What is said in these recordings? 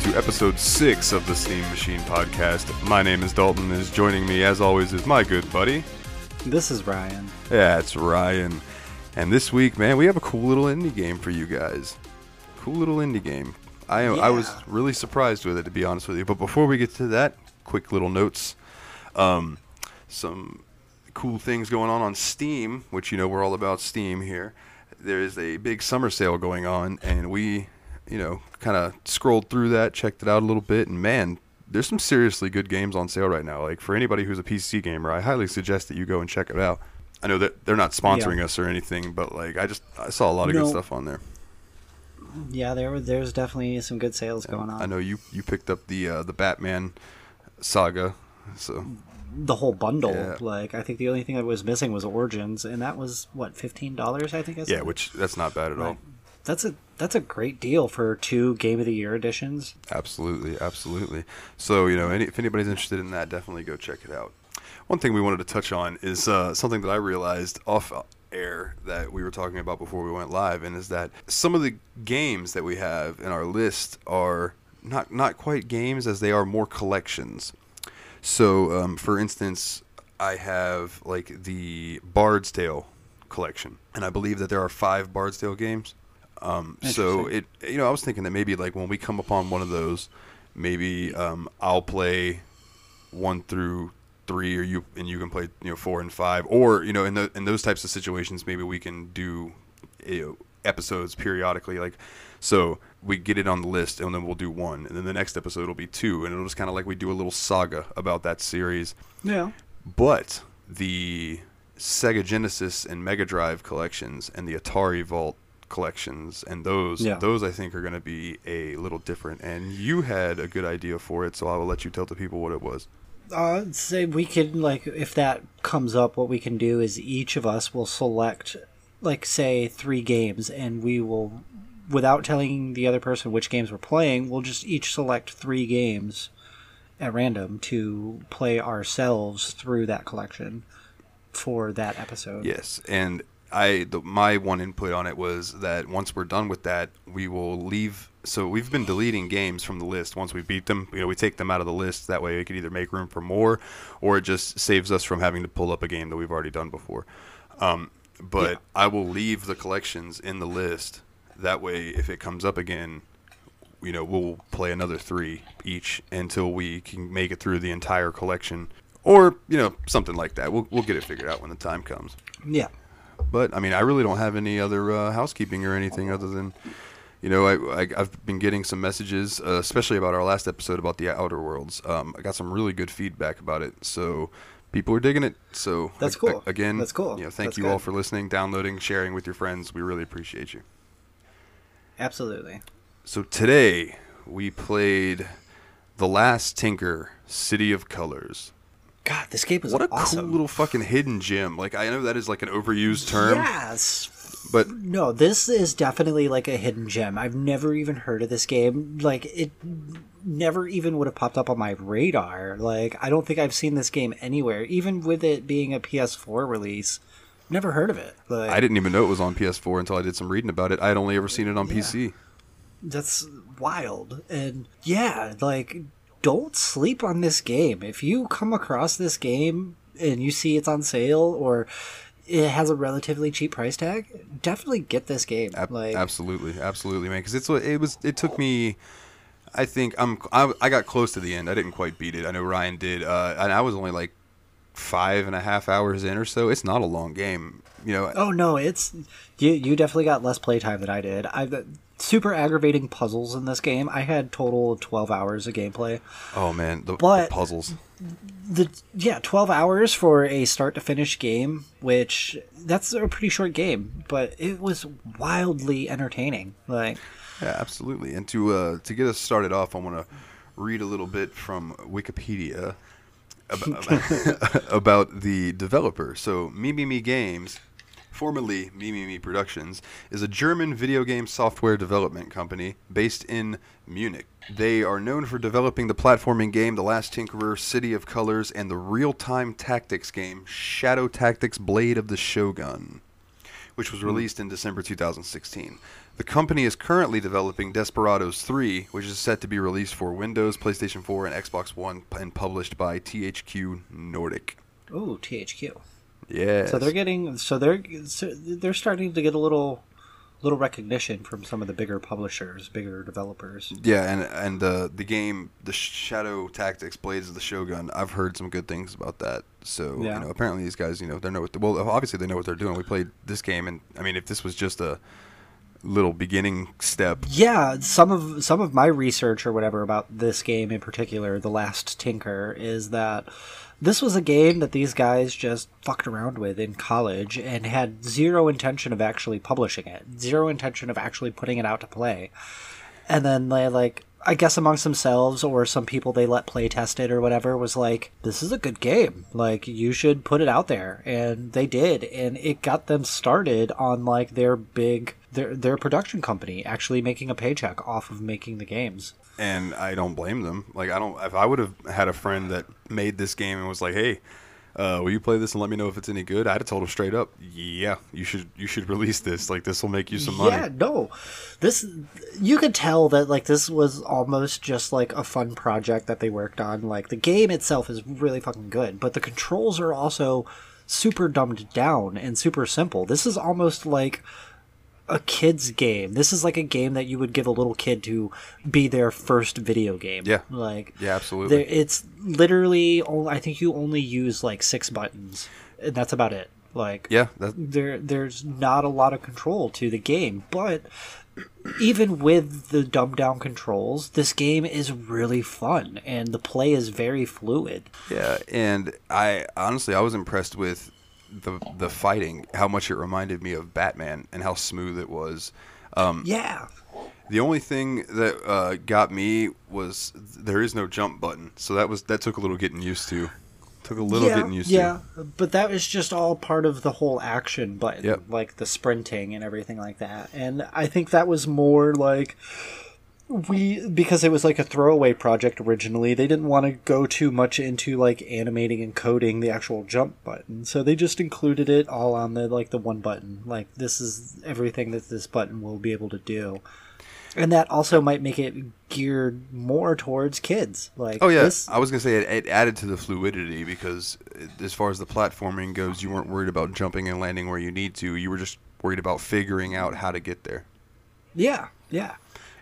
to episode six of the Steam Machine podcast. My name is Dalton. Is joining me, as always, is my good buddy. This is Ryan. Yeah, it's Ryan. And this week, man, we have a cool little indie game for you guys. Cool little indie game. I I was really surprised with it, to be honest with you. But before we get to that, quick little notes. Um, some cool things going on on Steam, which you know we're all about Steam here. There is a big summer sale going on, and we, you know, kind of scrolled through that, checked it out a little bit, and man, there's some seriously good games on sale right now. Like for anybody who's a PC gamer, I highly suggest that you go and check it out. I know that they're not sponsoring Yeah. us or anything, but like I just I saw a lot of good stuff on there. Yeah, there were there's definitely some good sales going on. I know you you picked up the uh, the Batman saga, so The whole bundle. Yeah. Like I think the only thing that was missing was Origins, and that was what fifteen dollars. I think. I yeah, which that's not bad at all. That's a that's a great deal for two Game of the Year editions. Absolutely, absolutely. So you know, any, if anybody's interested in that, definitely go check it out. One thing we wanted to touch on is uh, something that I realized off air that we were talking about before we went live, and is that some of the games that we have in our list are not not quite games as they are more collections. So, um, for instance, I have like the Bard's Tale collection, and I believe that there are five Bard's Tale games. Um, so it, you know, I was thinking that maybe like when we come upon one of those, maybe um, I'll play one through three, or you and you can play you know four and five, or you know in the in those types of situations, maybe we can do you know, episodes periodically, like so we get it on the list, and then we'll do one, and then the next episode will be two, and it'll just kind of like we do a little saga about that series. Yeah. But the Sega Genesis and Mega Drive collections and the Atari Vault collections and those Yeah. those I think are going to be a little different. And you had a good idea for it, so I will let you tell the people what it was. Uh, say we could like if that comes up, what we can do is each of us will select like say three games, and we will, without telling the other person which games we're playing, we'll just each select three games at random to play ourselves through that collection for that episode. Yes, and I the, my one input on it was that once we're done with that, we will leave. So we've been deleting games from the list once we beat them. You know, we take them out of the list. That way, we can either make room for more, or it just saves us from having to pull up a game that we've already done before. Um, but Yeah. I will leave the collections in the list. That way, if it comes up again, you know, we'll play another three each until we can make it through the entire collection, or you know, something like that. We'll we'll get it figured out when the time comes. Yeah. But I mean, I really don't have any other uh, housekeeping or anything other than, you know, I, I I've been getting some messages, uh, especially about our last episode about the Outer Worlds. Um, I got some really good feedback about it, so people are digging it. So That's cool. a- again, That's cool. You know, thank That's you all for listening, downloading, sharing with your friends. We really appreciate you. Absolutely. So today we played the Last Tinker, City of Colors. God, this game was What a awesome. cool little fucking hidden gem! Like I know that is like an overused term, Yes. but No, this is definitely like a hidden gem. I've never even heard of this game. Like it never even would have popped up on my radar. Like I don't think I've seen this game anywhere, even with it being a PS4 release. Never heard of it. Like I didn't even know it was on PS4 until I did some reading about it. I had only ever seen it on PC. that's wild. And yeah, like don't sleep on this game. If you come across this game and you see it's on sale or it has a relatively cheap price tag, definitely get this game. Ab- like absolutely, absolutely, man. Because it's what it was. It took me. I think I'm. I, I got close to the end. I didn't quite beat it. I know Ryan did, uh, and I was only like five and a half hours in or so. It's not a long game, you know. Oh no, it's you. You definitely got less playtime than I did. I've super aggravating puzzles in this game. I had total of twelve hours of gameplay. Oh man, the, the But- puzzles. The yeah, twelve hours for a start to finish game, which that's a pretty short game, but it was wildly entertaining. Like Yeah, absolutely. And to uh, to get us started off, I want to read a little bit from Wikipedia about, about the developer. So, Mimimi Games, formerly Mimimi Productions, is a German video game software development company based in Munich. They are known for developing the platforming game The Last Tinkerer, City of Colors, and the real-time tactics game Shadow Tactics: Blade of the Shogun. which was hmm. released in December 2016. The company is currently developing Desperados 3, which is set to be released for Windows, PlayStation 4, and Xbox One, and published by THQ Nordic. Oh, THQ. Yeah. So they're getting so they're so they're starting to get a little little recognition from some of the bigger publishers, bigger developers. Yeah, and and uh, the game, the Shadow Tactics Blades of the Shogun, I've heard some good things about that. So Yeah. you know, apparently these guys, you know, they know what. well, obviously they know what they're doing. We played this game, and I mean, if this was just a little beginning step, Yeah, some of some of my research or whatever about this game in particular, The Last Tinker, is that this was a game that these guys just fucked around with in college and had zero intention of actually publishing it, zero intention of actually putting it out to play. And then they like I guess amongst themselves or some people they let play test it or whatever was like, this is a good game. Like you should put it out there. And they did. And it got them started on like their big their their production company actually making a paycheck off of making the games. and I don't blame them. Like I don't. If I would have had a friend that made this game and was like, "Hey, uh, will you play this and let me know if it's any good?" I'd have told him straight up, "Yeah, you should. You should release this. Like this will make you some money." Yeah, no. This you could tell that like this was almost just like a fun project that they worked on. Like the game itself is really fucking good, but the controls are also super dumbed down and super simple. This is almost like a kid's game. This is like a game that you would give a little kid to be their first video game. Yeah. Like Yeah, absolutely. it's literally only, I think you only use like six buttons and that's about it. Like Yeah, that, there there's not a lot of control to the game but even with the dumbed down controls this game is really fun and the play is very fluid Yeah, and I honestly I was impressed with the the fighting, how much it reminded me of Batman and how smooth it was. Um, yeah the only thing that uh, got me was there is no jump button, so that was that took a little getting used to. Took a little yeah, getting used yeah but that was just all part of the whole action button Yep. like the sprinting and everything like that and i think that was more like we because it was like a throwaway project originally they didn't want to go too much into like animating and coding the actual jump button so they just included it all on the like the one button like this is everything that this button will be able to do. And that also might make it geared more towards kids like Oh yeah, this, I was gonna say it, it added to the fluidity because as far as the platforming goes, you weren't worried about jumping and landing where you need to. You were just worried about figuring out how to get there, yeah yeah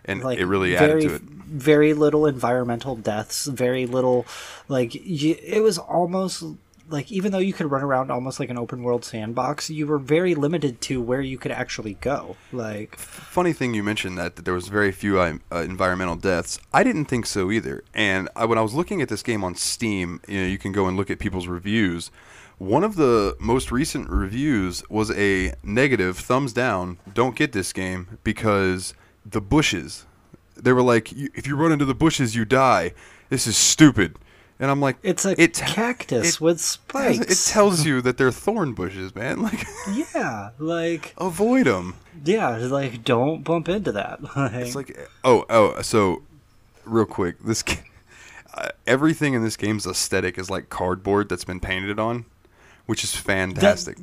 and like it really very, added to it. Very little environmental deaths. Very little, like you, it was almost like even though you could run around almost like an open world sandbox, you were very limited to where you could actually go. Like Funny thing you mentioned that, that there was very few uh, uh, environmental deaths. I didn't think so either. And I, when I was looking at this game on Steam, you know, you can go and look at people's reviews. One of the most recent reviews was a negative thumbs down. Don't get this game because the bushes. They were like, if you run into the bushes, you die. This is stupid. And I'm like, it's a it, cactus it- with spikes. It tells you that they're thorn bushes, man. Like, yeah, like avoid them. yeah, like don't bump into that. It's like, oh, oh, so real quick, this uh, everything in this game's aesthetic is like cardboard that's been painted on, which is fantastic.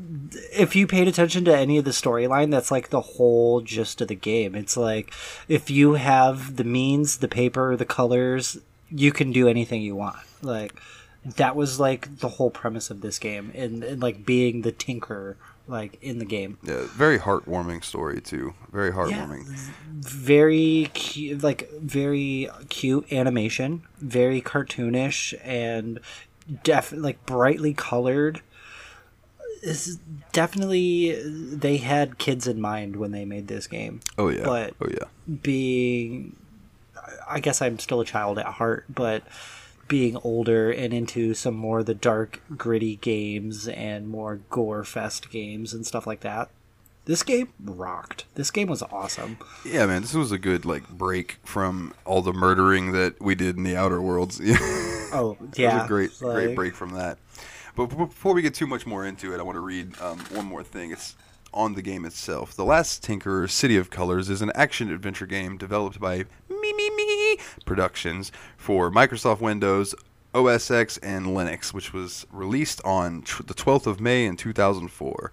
if you paid attention to any of the storyline, that's like the whole gist of the game. It's like if you have the means, the paper, the colors, you can do anything you want. Like that was like the whole premise of this game, and, and like being the tinker, like in the game. yeah, very heartwarming story too. Very heartwarming. Very cute, like very cute animation, very cartoonish, and def like brightly colored. Is definitely they had kids in mind when they made this game. Oh yeah. But- oh yeah. Being, I guess I'm still a child at heart, but being older and into some more of the dark, gritty games and more gore fest games and stuff like that. This game rocked. This game was awesome. Yeah, man, this was a good like break from all the murdering that we did in the Outer Worlds. Oh It yeah, was a great, great break from that. But before we get too much more into it, I want to read um, one more thing. It's on the game itself. The Last Tinker City of Colors is an action adventure game developed by Mimimi Productions for Microsoft Windows, OS X, and Linux, which was released on tr- the 12th of May in 2004.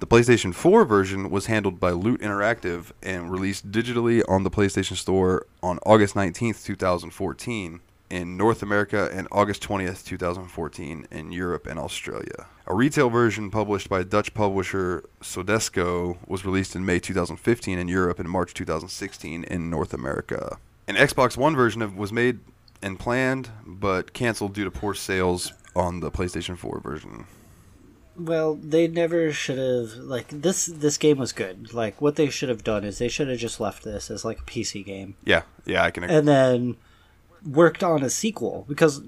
The PlayStation 4 version was handled by Loot Interactive and released digitally on the PlayStation Store on August 19th, 2014 in North America and August 20th, 2014 in Europe and Australia. A retail version published by Dutch publisher Soedesco was released in May 2015 in Europe and March 2016 in North America. An Xbox One version of, was made and planned but canceled due to poor sales on the PlayStation 4 version. Well, they never should have like this. This game was good. Like what they should have done is they should have just left this as like a PC game, Yeah, yeah, I can agree. and then worked on a sequel. Because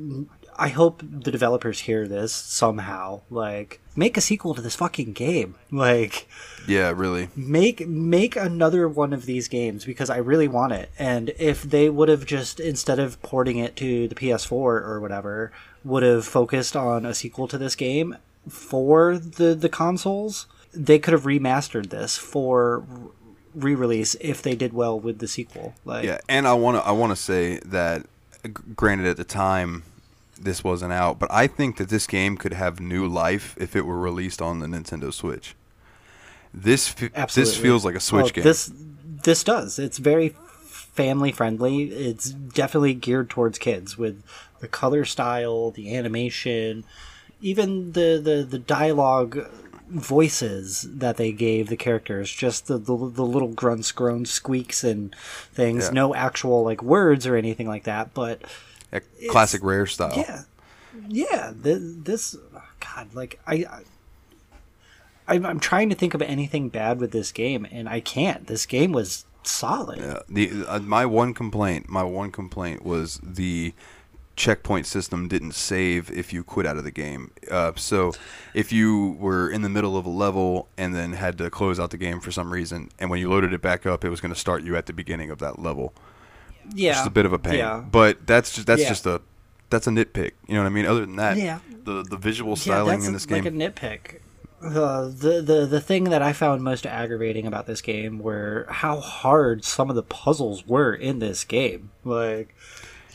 I hope the developers hear this somehow. Like, make a sequel to this fucking game. Like, Yeah, really. make make another one of these games because I really want it. And if they would have just instead of porting it to the PS4 or whatever, would have focused on a sequel to this game for the the consoles, they could have remastered this for re-release if they did well with the sequel. Like, Yeah, and I want to I want to say that granted at the time this wasn't out, but I think that this game could have new life if it were released on the Nintendo Switch. This f- this feels like a Switch Well, game. This this does. It's very family friendly. It's definitely geared towards kids with the color style, the animation, even the the, the dialogue voices that they gave the characters just the, the, the little grunts groans squeaks and things Yeah. no actual like words or anything like that but A classic rare style. yeah yeah th- this god like i I- I'm, I'm trying to think of anything bad with this game and i can't this game was solid Yeah, the uh, my one complaint, my one complaint was the checkpoint system didn't save if you quit out of the game. Uh, so if you were in the middle of a level and then had to close out the game for some reason, and when you loaded it back up, it was going to start you at the beginning of that level. yeah Just a bit of a pain. yeah But that's just that's Yeah. just a that's a nitpick. You know what I mean? Other than that, Yeah. the the visual yeah, styling that's in this like game. a nitpick. Uh, the the the thing that I found most aggravating about this game were how hard some of the puzzles were in this game. Like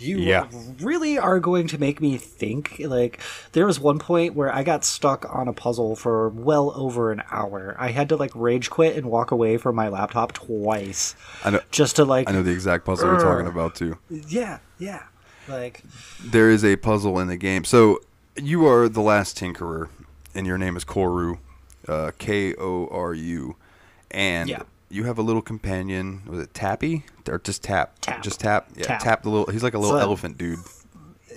you Yeah. really are going to make me think. Like there was one point where I got stuck on a puzzle for well over an hour. I had to like rage quit and walk away from my laptop twice I know just to like I know the exact puzzle you're talking about too. yeah yeah like there is a puzzle in the game. So you are the last Tinkerer, and your name is Koru, uh, K O R U, and Yeah. You have a little companion. Was it Tappy or just Tap? Tap. Just Tap. Yeah, Tap. Tap. the little. He's like a little So- elephant dude.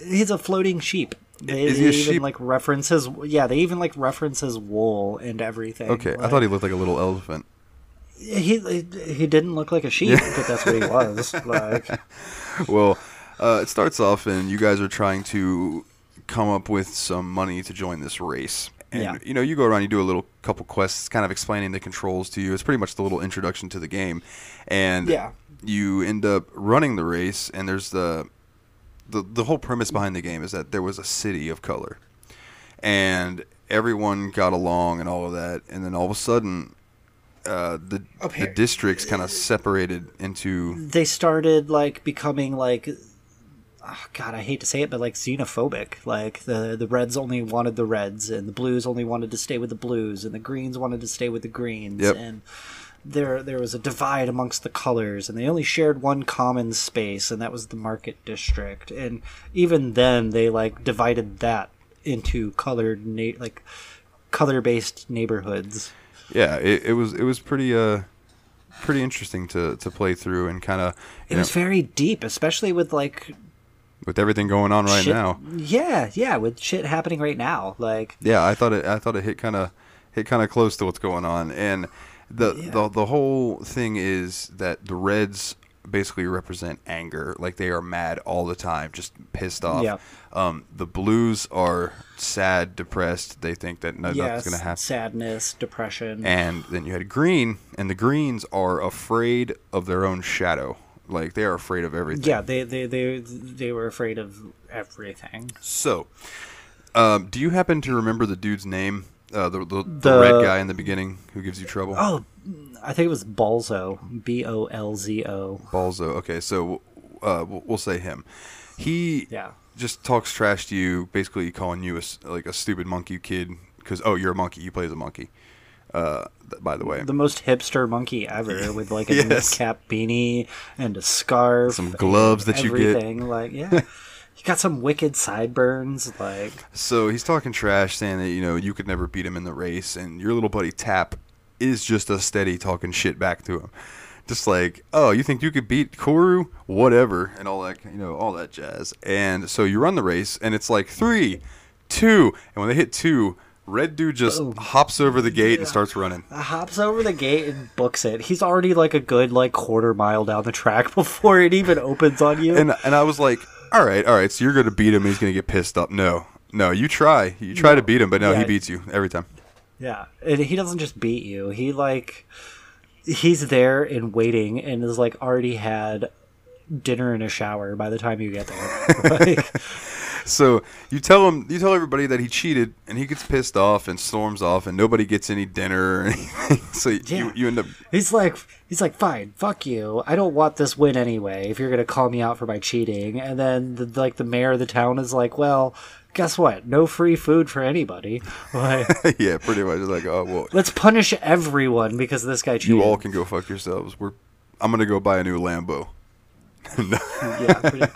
he's a floating sheep. They, they even sheep? like references. Yeah, they even like references wool and everything. Okay, I thought he looked like a little elephant. he he didn't look like a sheep, but that's what he was. Like, well, uh, it starts off, and you guys are trying to come up with some money to join this race. And Yeah. you know, you go around, you do a little couple quests, kind of explaining the controls to you. It's pretty much the little introduction to the game, and Yeah. you end up running the race. And there's the the the whole premise behind the game is that there was a city of color, and everyone got along and all of that. And then all of a sudden, uh, the the districts kind of separated into they started like becoming like. Oh, God, I hate to say it, but like xenophobic. Like the the Reds only wanted the Reds, and the Blues only wanted to stay with the Blues, and the Greens wanted to stay with the Greens, Yep. and there there was a divide amongst the colors, and they only shared one common space, and that was the Market District. And even then, they like divided that into colored na- like color based neighborhoods. yeah, it, it was it was pretty uh pretty interesting to to play through and kind of It was very deep, especially with like with everything going on right shit- now. Yeah, yeah, with shit happening right now. Like, Yeah, I thought it I thought it hit kind of hit kind of close to what's going on and the, Yeah. the the whole thing is that the Reds basically represent anger, like they are mad all the time, just pissed off. Yeah. Um, the Blues are sad, depressed. They think that no, yes, nothing's going to happen. sadness, depression. And then you had green, and the greens are afraid of their own shadow. Like they are afraid of everything. yeah, they, they they they were afraid of everything. So, um, do you happen to remember the dude's name? Uh, the, the, the The- red guy in the beginning who gives you trouble? Oh, I think it was Bolzo, B O L Z O. Bolzo. Okay, so uh, we'll say him. He Yeah. just talks trash to you, basically calling you a like a stupid monkey kid because oh you're a monkey, you play as a monkey. Uh, by the way, the most hipster monkey ever with like a Yes. cap beanie and a scarf, Some gloves that you get. everything. Like, yeah, he got some wicked sideburns. Like, So he's talking trash, saying that you know you could never beat him in the race, and your little buddy Tap is just a steady talking shit back to him, just like, oh, you think you could beat Koru, whatever, and all that, you know, all that jazz. And so you run the race, and it's like three, two, and when they hit two, Red Dude just Boom. hops over the gate and starts running. hops over the gate and books it. He's already like a good like quarter mile down the track before it even opens on you. And and I was like, all right, all right, so you're gonna beat him, he's gonna get pissed up. No, no, you try, you try to beat him, but no, he beats you every time. Yeah, and he doesn't just beat you. He like he's there and waiting, and is like already had dinner and a shower by the time you get there. like, So you tell him, you tell everybody that he cheated, and he gets pissed off and storms off, and nobody gets any dinner or anything. So you, Yeah. you end up, he's like he's like fine, fuck you. I don't want this win anyway. If you're gonna call me out for my cheating, and then the, like the mayor of the town is like, well. Guess what? No free food for anybody. Like, yeah, pretty much. It's like, oh well, let's punish everyone because this guy cheated. you all can go fuck yourselves. We're, I'm gonna go buy a new Lambo. yeah, pretty,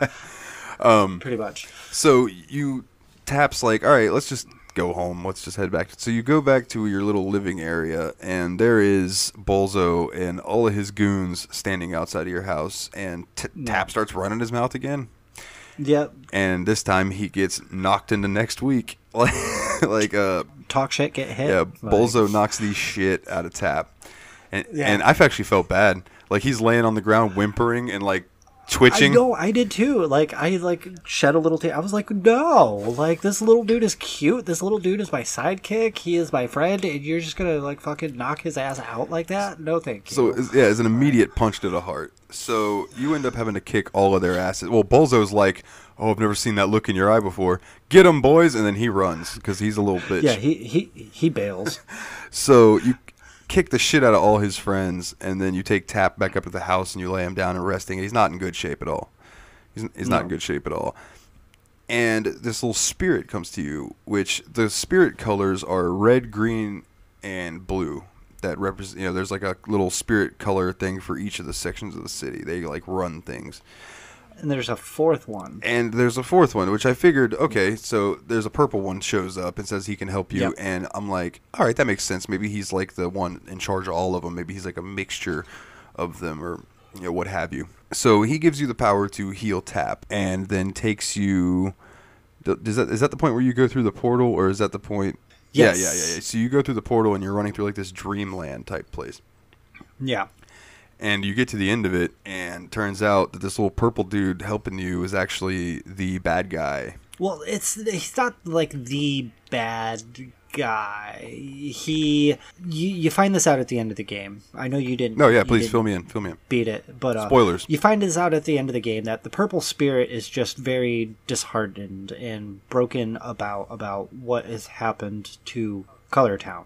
Um, pretty much. So you taps like, all right, let's just go home. Let's just head back. So you go back to your little living area, and there is Bolzo and all of his goons standing outside of your house. And t- Tap starts running his mouth again, Yep. and this time he gets knocked into next week. Like, like uh, Talk shit, get hit. yeah, Like, Bolzo knocks the shit out of Tap, and Yeah. and I've actually felt bad. Like he's laying on the ground whimpering and like I twitching. know, I did too. Like, I like shed a little tear. I was like, no, like this little dude is cute. This little dude is my sidekick. He is my friend, and you're just gonna like fucking knock his ass out like that? No, thank you. So yeah, it's an immediate punch to the heart. So you end up having to kick all of their asses. Well, Bolzo's like, "Oh, I've never seen that look in your eye before. Get him, boys!" And then he runs because he's a little bitch. yeah, he he he bails. So you kick the shit out of all his friends, and then you take Tap back up to the house and you lay him down and resting. And he's not in good shape at all. He's, he's not in good shape at all. And this little spirit comes to you, which the spirit colors are red, green, and blue. That represent, you know, there's like a little spirit color thing for each of the sections of the city. They like run things. And there's a fourth one. And there's a fourth one, which I figured, okay, so there's a purple one shows up and says he can help you, Yep. and I'm like, all right, that makes sense. Maybe he's like the one in charge of all of them. Maybe he's like a mixture of them, or you know, what have you. So he gives you the power to heal tap, and then takes you. th- Is that is that the point where you go through the portal, or is that the point? Yes. Yeah, yeah, yeah, yeah. So you go through the portal, and you're running through like this dreamland type place Yeah, and you get to the end of it and turns out that this little purple dude helping you is actually the bad guy Well, it's he's not like the bad guy. He you, you find this out at the end of the game. I know you didn't. no yeah please fill me in fill me in beat it, but uh, Spoilers. You find this out at the end of the game that the purple spirit is just very disheartened and broken about about what has happened to Color Town.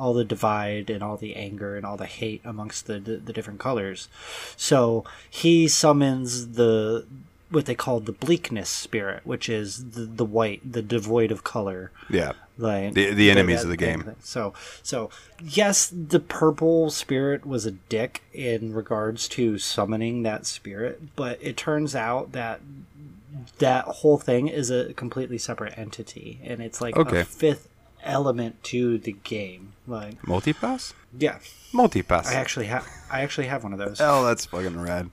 All the divide and all the anger and all the hate amongst the, the, the different colors. So he summons the what they call the bleakness spirit, which is the, the white, the devoid of color yeah like The- the enemies of the game. thing. So, so yes, the purple spirit was a dick in regards to summoning that spirit, but it turns out that that whole thing is a completely separate entity, and it's like Okay. a fifth element to the game. Like, multipass? Yeah, multipass. I actually have, I actually have one of those. oh that's fucking rad.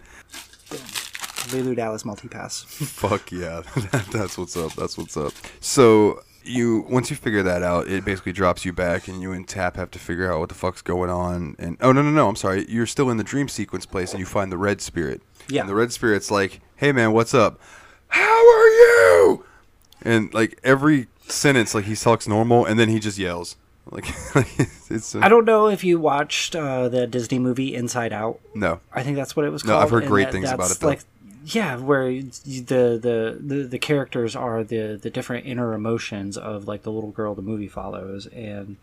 Leeloo Dallas multipass. fuck yeah. That's what's up that's what's up. So you once you figure that out it basically drops you back and you and tap have to figure out what the fuck's going on and oh no no no i'm sorry. You're still in the dream sequence place and you find the red spirit. Yeah. and the red spirit's like hey man what's up? How are you? And like every sentence like he talks normal and then he just yells like it's I don't know if you watched uh, the Disney movie Inside Out. no I think that's what it was No, called. I've heard and great things about that's it, though. Like, yeah, where you- the, the the the characters are the the different inner emotions of like the little girl the movie follows, and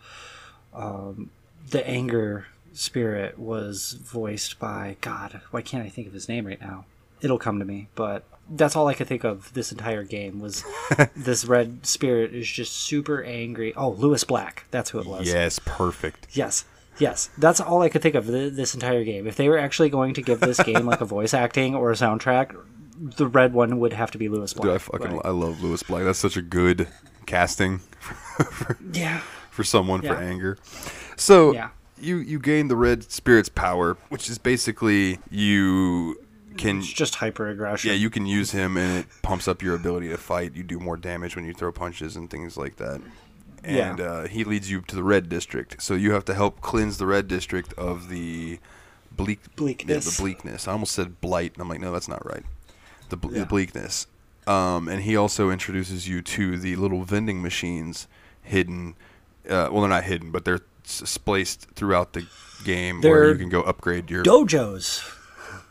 um, the anger spirit was voiced by God. Why can't I think of his name right now? It'll come to me, but that's all I could think of this entire game was this red spirit is just super angry. Oh, Lewis Black, that's who it was. yes perfect Yes. Yes, that's all I could think of th- this entire game. If they were actually going to give this game like a voice acting or a soundtrack, the red one would have to be Lewis Black. Dude, I fucking Like, I love Lewis Black. That's such a good casting yeah, for someone for anger. So Yeah. you you gain the red spirit's power, which is basically you can it's just hyper aggression. yeah you can use him and it pumps up your ability to fight. You do more damage when you throw punches and things like that. Yeah. And uh, he leads you to the red district, so you have to help cleanse the red district of the bleak Yeah, Bleakness. the bleakness. I almost said blight. and I'm like, no, that's not right. The, ble- Yeah. the bleakness. Um, and he also introduces you to the little vending machines hidden. Uh, well, they're not hidden, but they're s- spaced throughout the game where They're you can go upgrade your. dojos.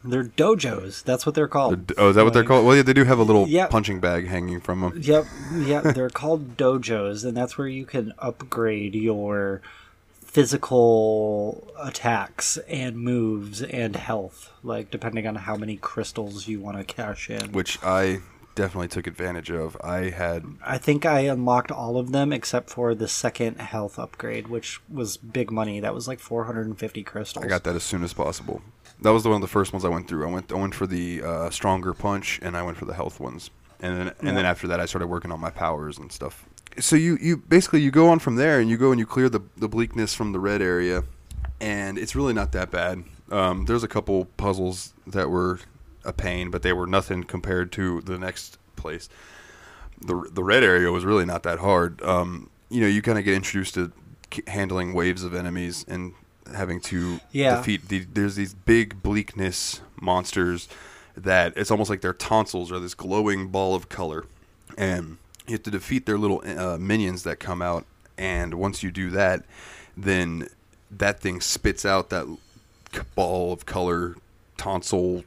They're dojos. That's what they're called. oh, is that what they're called? Well, yeah, they do have a little Yep. punching bag hanging from them. Yep, yep. They're called dojos, and that's where you can upgrade your physical attacks and moves and health, like depending on how many crystals you want to cash in. which I definitely took advantage of. I had I think I unlocked all of them except for the second health upgrade, which was big money. That was like 450 crystals. I got that as soon as possible. That was the one of the first ones I went through. I went I went for the uh, stronger punch, and I went for the health ones, and then and then after that, I started working on my powers and stuff. So you you basically you go on from there, and you go and you clear the the bleakness from the red area, and it's really not that bad. Um, there's a couple puzzles that were a pain, but they were nothing compared to the next place. The the red area was really not that hard. Um, you know, you kind of get introduced to k- handling waves of enemies and having to Yeah. defeat. The, there's these big bleakness monsters that it's almost like their tonsils are this glowing ball of color, and you have to defeat their little uh, minions that come out. And once you do that, then that thing spits out that ball of color tonsil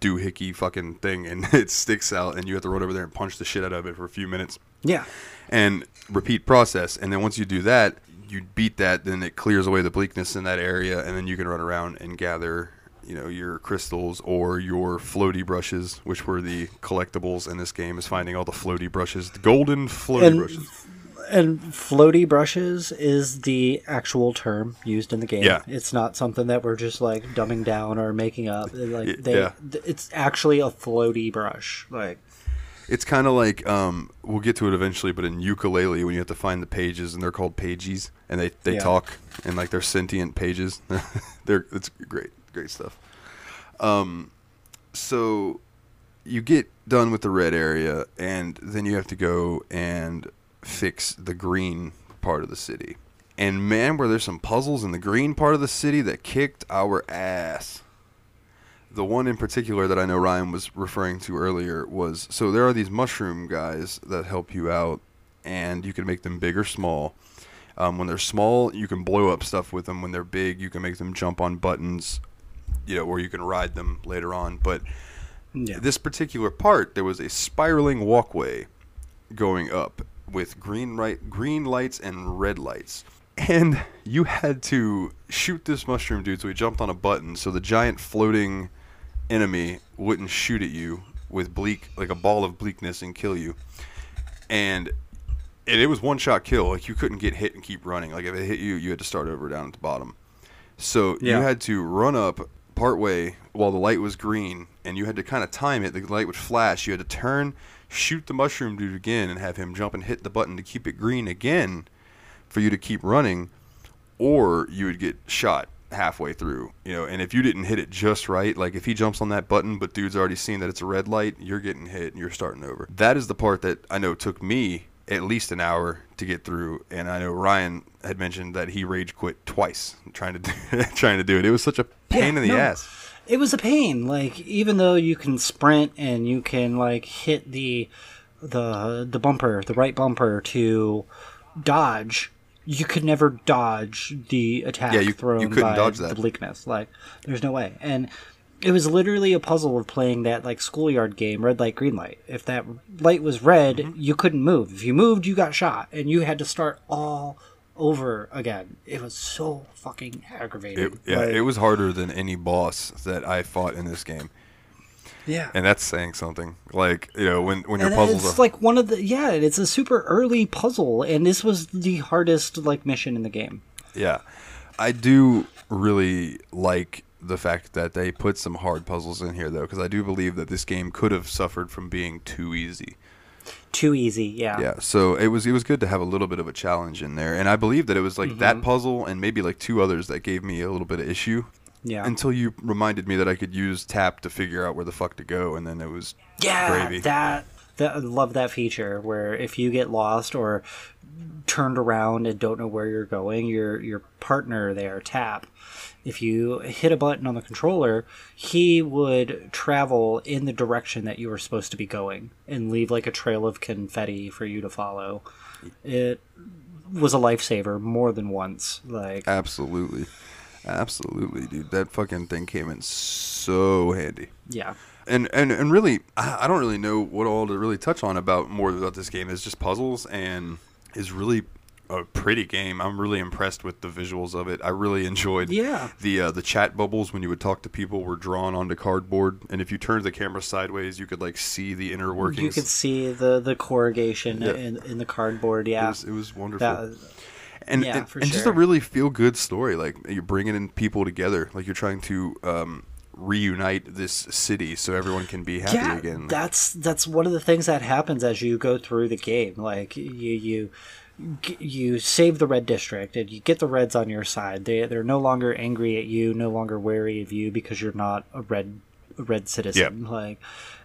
doohickey fucking thing and it sticks out and you have to run over there and punch the shit out of it for a few minutes Yeah. and repeat process and then once you do that you beat that then it clears away the bleakness in that area and then you can run around and gather you know your crystals or your floaty brushes which were the collectibles in this game is finding all the floaty brushes the golden floaty And- brushes And floaty brushes is the actual term used in the game. Yeah. It's not something that we're just like dumbing down or making up. Like they, yeah. th- it's actually a floaty brush. Like It's kind of like um, we'll get to it eventually, but in Yooka-Laylee, when you have to find the pages, and they're called pages, and they, they Yeah. talk, and like they're sentient pages. they're it's great, great stuff. Um, so you get done with the red area, and then you have to go and fix the green part of the city. And man, were there some puzzles in the green part of the city that kicked our ass the one in particular that I know Ryan was referring to earlier was so there are these mushroom guys that help you out, and you can make them big or small. Um, when they're small, you can blow up stuff with them. When they're big, you can make them jump on buttons, you know, or you can ride them later on. But yeah. this particular part, there was a spiraling walkway going up with green right green lights and red lights. And you had to shoot this mushroom dude so he jumped on a button so the giant floating enemy wouldn't shoot at you with bleak like a ball of bleakness and kill you. And and it was one shot kill. Like you couldn't get hit and keep running. Like if it hit you, you had to start over down at the bottom. So Yeah. you had to run up partway while the light was green, and you had to kind of time it. The light would flash. You had to turn, shoot the mushroom dude again, and have him jump and hit the button to keep it green again, for you to keep running, or you would get shot halfway through. You know, and if you didn't hit it just right, like if he jumps on that button, but dude's already seen that it's a red light, you're getting hit and you're starting over. That is the part that I know took me at least an hour to get through, and I know Ryan had mentioned that he rage quit twice trying to do, trying to do it. It was such a pain Yeah, in the no. ass. it was a pain like even though you can sprint and you can like hit the the the bumper the right bumper to dodge you could never dodge the attack Yeah, you- you couldn't by dodge that. the bleakness like there's no way and it was literally a puzzle of playing that like schoolyard game red light green light. If that light was red Mm-hmm. you couldn't move. If you moved you got shot and you had to start all over again. It was so fucking aggravating. It, yeah, Like, it was harder than any boss that I fought in this game, yeah. And that's saying something. Like you know, when when your and puzzles it's are like one of the yeah it's a super early puzzle and this was the hardest like mission in the game. Yeah. I do really like the fact that they put some hard puzzles in here, though, because I do believe that this game could have suffered from being too easy. Too easy, yeah. Yeah, so it was it was good to have a little bit of a challenge in there, and I believe that it was like that mm-hmm. puzzle and maybe like two others that gave me a little bit of issue Yeah. until you reminded me that I could use tap to figure out where the fuck to go, and then it was yeah, gravy. that that I love that feature where if you get lost or turned around and don't know where you're going, your your partner there tap. If you hit a button on the controller, he would travel in the direction that you were supposed to be going and leave like a trail of confetti for you to follow. It was a lifesaver more than once. Like absolutely, absolutely, dude. That fucking thing came in so handy. yeah. and and and really, I don't really know what all to really touch on about more about this game. Is just puzzles and is really a pretty game. I'm really impressed with the visuals of it. I really enjoyed Yeah. the uh, the chat bubbles when you would talk to people were drawn onto cardboard, and if you turned the camera sideways, you could like see the inner workings. You could see the the corrugation Yeah. in in the cardboard. it Yeah, was, it was wonderful. and Yeah, and, and just a really feel good story. Like you're bringing in people together, like you're trying to um, reunite this city so everyone can be happy yeah, again. that's that's one of the things that happens as you go through the game. Like you you you save the red district and you get the reds on your side. They they're no longer angry at you, no longer wary of you because you're not a red a red citizen. Like,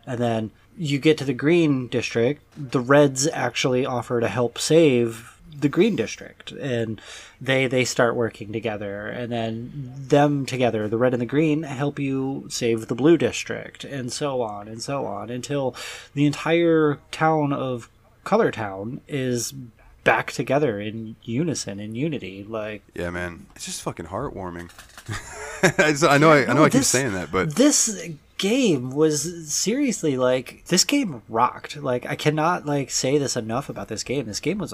and then you get to the green district. The reds actually offer to help save the green district and they they start working together and then them together the red and the green help you save the blue district and so on and so on until the entire town of color town is back together in unison in unity like Yeah, man, it's just fucking heartwarming. I know, I, I know, No, I keep this- saying that, but this game was seriously like this game rocked. Like i cannot like say this enough about this game. This game was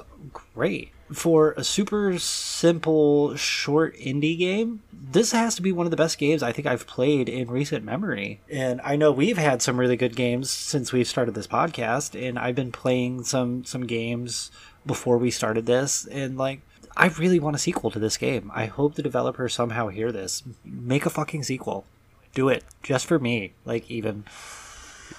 great. For a super simple short indie game this has to be one of the best games i think i've played in recent memory. And i know we've had some really good games since we've started this podcast and i've been playing some some games before we started this and like I really want a sequel to this game. I hope the developers somehow hear this. Make a fucking sequel. Do it just for me. Like even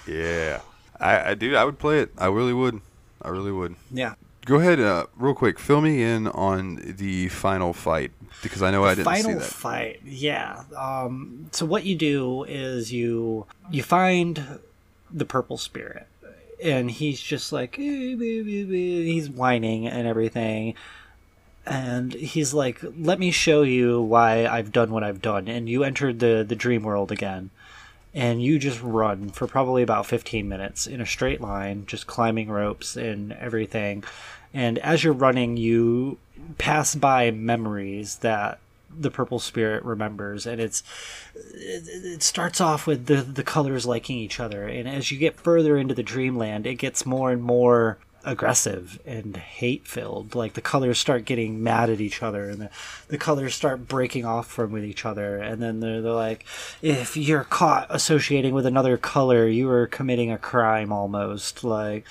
yeah, I, I dude, I would play it. I really would. I really would. yeah. Go ahead, uh, real quick. Fill me in on the final fight because I know I didn't see Final that. fight. Yeah. Um so what you do is you you find the purple spirit and he's just like "Eh, baby, baby," he's whining and everything. And he's like let me show you why i've done what i've done. And you entered the the dream world again. And you just run for probably about 15 minutes in a straight line just climbing ropes and everything. And as you're running you pass by memories that the purple spirit remembers and it's it, it starts off with the the colors liking each other and as you get further into the dreamland it gets more and more aggressive and hate filled like the colors start getting mad at each other and the, the colors start breaking off from with each other and then they're, they're like if you're caught associating with another color you are committing a crime almost like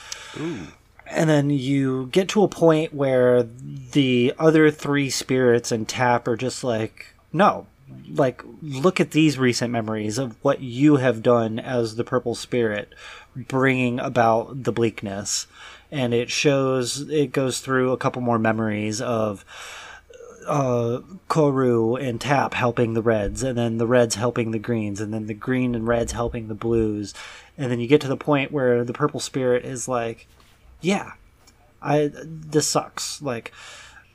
and then you get to a point where the other three spirits and tap are just like no like look at these recent memories of what you have done as the purple spirit bringing about the bleakness. And it shows it goes through a couple more memories of uh, Koru and Tap helping the Reds, and then the Reds helping the Greens, and then the Green and Reds helping the Blues, and then you get to the point where the Purple Spirit is like, "Yeah, I this sucks. Like,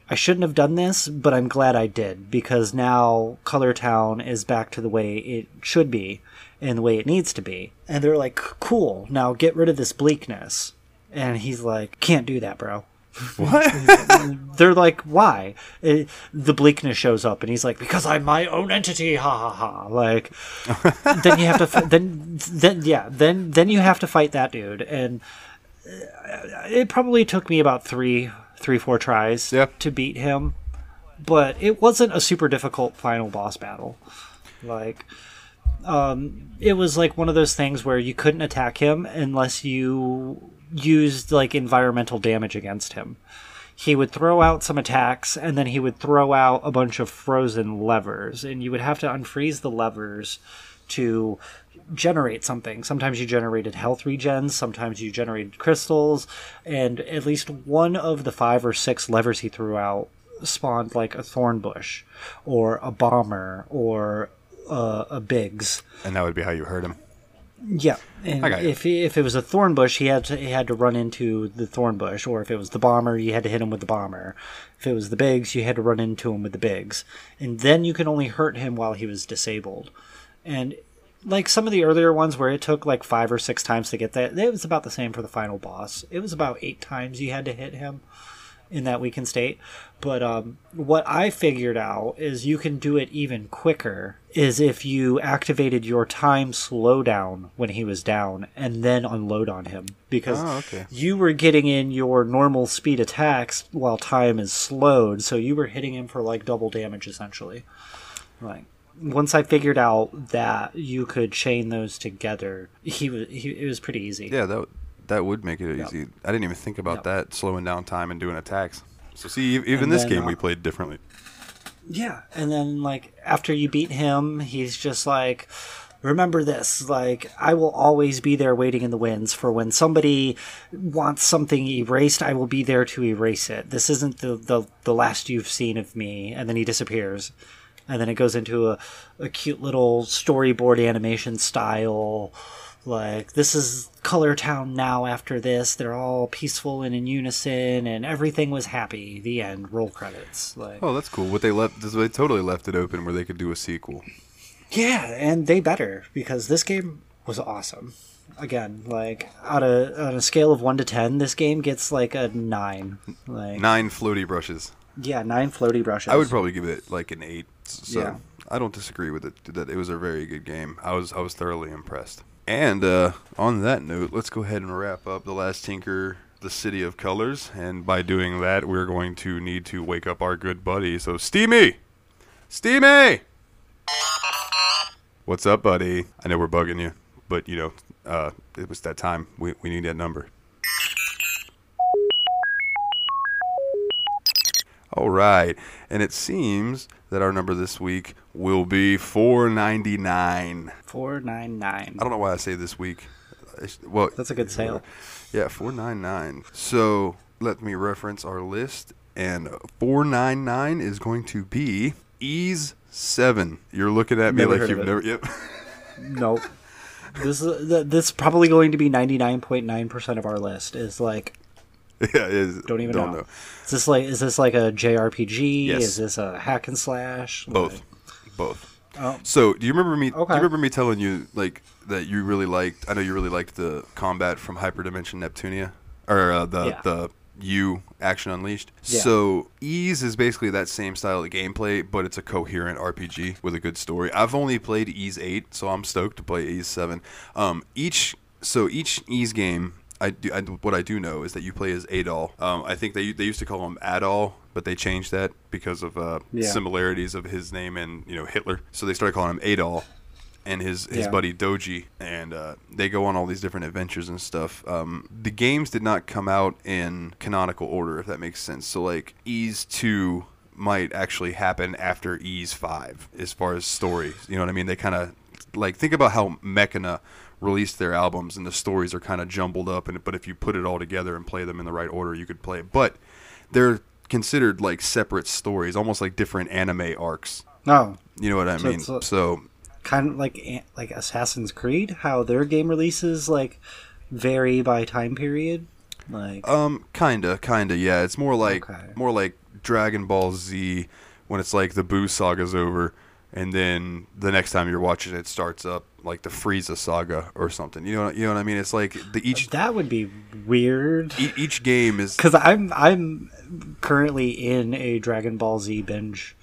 I shouldn't have done this, but I'm glad I did because now Color Town is back to the way it should be and the way it needs to be." And they're like, "Cool, now get rid of this bleakness." And he's like, "Can't do that, bro." What? they're like, why? It, the bleakness shows up, and he's like, because I'm my own entity, ha ha ha. Like, then you have to, fi- then, then yeah, then then you have to fight that dude, and it probably took me about three, three, four tries Yeah. to beat him, but it wasn't a super difficult final boss battle. Like, um, it was like one of those things where you couldn't attack him unless you used like environmental damage against him. he would throw out some attacks and then he would throw out a bunch of frozen levers and you would have to unfreeze the levers to generate something. Sometimes you generated health regens, sometimes you generated crystals, and at least one of the five or six levers he threw out spawned like a thorn bush or a bomber or uh, a Biggs. And that would be how you hurt him. Yeah, and I got you. if he, if it was a thorn bush, he had to he had to run into the thorn bush, or if it was the bomber, you had to hit him with the bomber. If it was the bigs, you had to run into him with the bigs, and then you could only hurt him while he was disabled. And like some of the earlier ones where it took like five or six times to get that, it was about the same for the final boss. It was about eight times you had to hit him in that weakened state. But um, what I figured out is you can do it even quicker. Is if you activated your time slowdown when he was down and then unload on him because Oh, okay. you were getting in your normal speed attacks while time is slowed, so you were hitting him for like double damage essentially. Like once I figured out that you could chain those together, he was he, it was pretty easy. Yeah, that that would make it Yep. easy. I didn't even think about Yep. that slowing down time and doing attacks. So see, even And this then, game uh, we played differently. Yeah, and then like after you beat him, he's just like remember this, like I will always be there waiting in the winds for when somebody wants something erased, I will be there to erase it. This isn't the the, the last you've seen of me, and then he disappears. And then it goes into a, a cute little storyboard animation style like this is color town now after this they're all peaceful and in unison and everything was happy the end roll credits like Oh, that's cool. What they left, they totally left it open where they could do a sequel. Yeah, and they better because this game was awesome. Again, like out of on a scale of one to ten, this game gets like a nine. Like Nine floaty brushes. yeah, nine floaty brushes. I would probably give it like an eight. So Yeah. I don't disagree with it. That it was a very good game. I was I was thoroughly impressed. And uh, on that note, let's go ahead and wrap up the last Tinker, the City of Colors. And by doing that, we're going to need to wake up our good buddy. So Steamy, Steamy, what's up, buddy? I know we're bugging you, but you know, uh, it was that time. We we need that number. All right, and it seems that our number this week will be four ninety nine. four nine nine. I don't know why I say this week. It's- Well, That's a good sale. yeah, four nine nine. So let me reference our list, and four nine nine is going to be Ys Seven. You're looking at me Never like heard you've of it. never. Yep. Nope. this is th- this is probably going to be ninety nine point nine percent of our list. Is like yeah, is, don't even don't know. know. Is this like is this like a JRPG? Yes. Is this a hack and slash? Both, Like- both. Oh. So, do you remember me? Do you remember me telling you like that you really liked? I know you really liked the combat from Hyperdimension Neptunia, or uh, the Yeah. the U Action Unleashed. Yeah. So, Ys is basically that same style of gameplay, but it's a coherent RPG with a good story. I've only played Ys Eight, so I'm stoked to play Ys Seven. Um, each so each Ys game. I do. I, what I do know is that you play as Adol. Um, I think they they used to call him Adol, but they changed that because of uh, Yeah. similarities of his name and you know Hitler. So they started calling him Adol, and his his Yeah. buddy Dogi, and uh, they go on all these different adventures and stuff. Um, the games did not come out in canonical order, if that makes sense. So like Ys two might actually happen after Ys five, as far as story. You know what I mean? They kind of like think about how Mechana released their albums and the stories are kind of jumbled up and but if you put it all together and play them in the right order you could play it. But they're considered like separate stories almost like different anime arcs. No, you know what i So mean? so kind of like like Assassin's Creed, how their game releases like vary by time period. Like um kinda kinda yeah. It's more like Okay. more like dragon ball z when it's like the boo saga's over and then the next time you're watching it starts up like the frieza saga or something you know you know what i mean it's like the each that would be weird. e- each game is Because I'm I'm currently in a Dragon Ball Z binge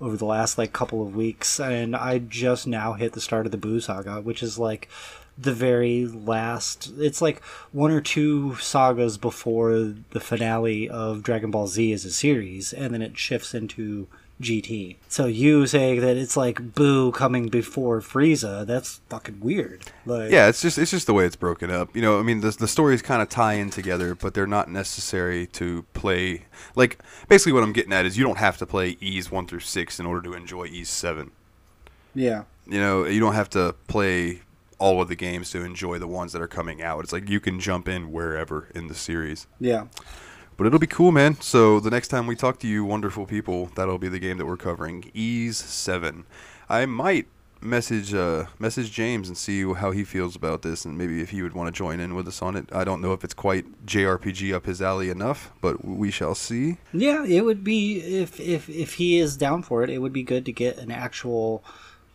over the last like couple of weeks, and I just now hit the start of the Boo Saga, which is like the very last. It's like one or two sagas before the finale of Dragon Ball Z as a series, and then it shifts into GT. So you saying that it's like Boo coming before Frieza, that's fucking weird. Like, Yeah, it's just it's just the way it's broken up. You know, I mean, the the stories kind of tie in together, but they're not necessary to play. Like, basically, what I'm getting at is you don't have to play Ys one through six in order to enjoy Ys seven. yeah, You know, you don't have to play all of the games to enjoy the ones that are coming out. It's like you can jump in wherever in the series. yeah. But it'll be cool, man. So the next time we talk to you, wonderful people, that'll be the game that we're covering, Ys Seven. I might message uh, message James and see how he feels about this, and maybe if he would want to join in with us on it. I don't know if it's quite JRPG up his alley enough, but we shall see. Yeah, it would be if if if he is down for it, it would be good to get an actual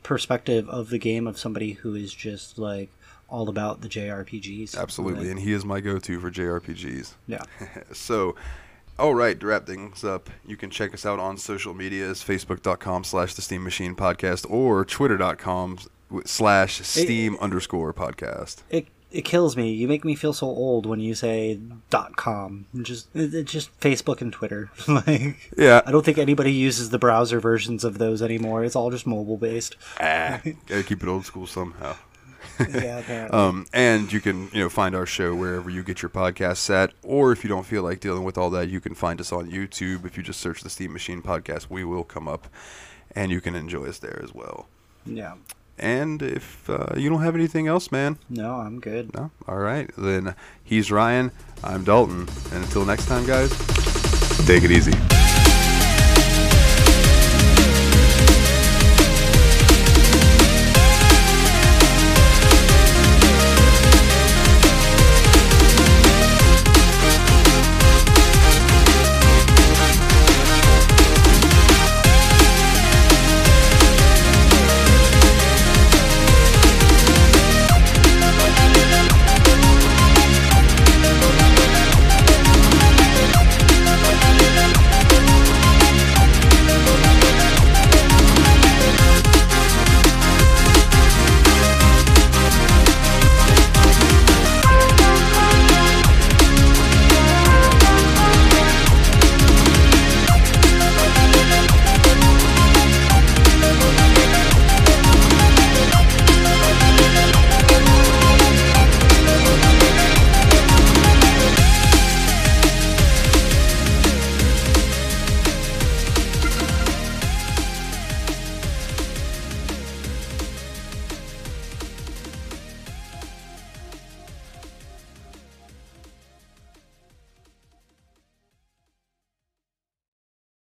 perspective of the game of somebody who is just like all about the JRPGs. Absolutely, and he is my go-to for JRPGs. yeah. so all right to wrap things up you can check us out on social medias facebook.com slash the steam machine podcast or twitter.com slash steam underscore podcast It it kills me. You make me feel so old when you say dot com. Just it's just Facebook and Twitter. like yeah I don't think anybody uses the browser versions of those anymore. It's all just mobile based. ah, gotta keep it old school somehow yeah, apparently. um, and you can you know find our show wherever you get your podcasts at or if you don't feel like dealing with all that you can find us on youtube if you just search the steam machine podcast we will come up and you can enjoy us there as well yeah. and if uh, you don't have anything else man No, I'm good. No? All right. Then he's Ryan. I'm Dalton. And until next time, guys, take it easy.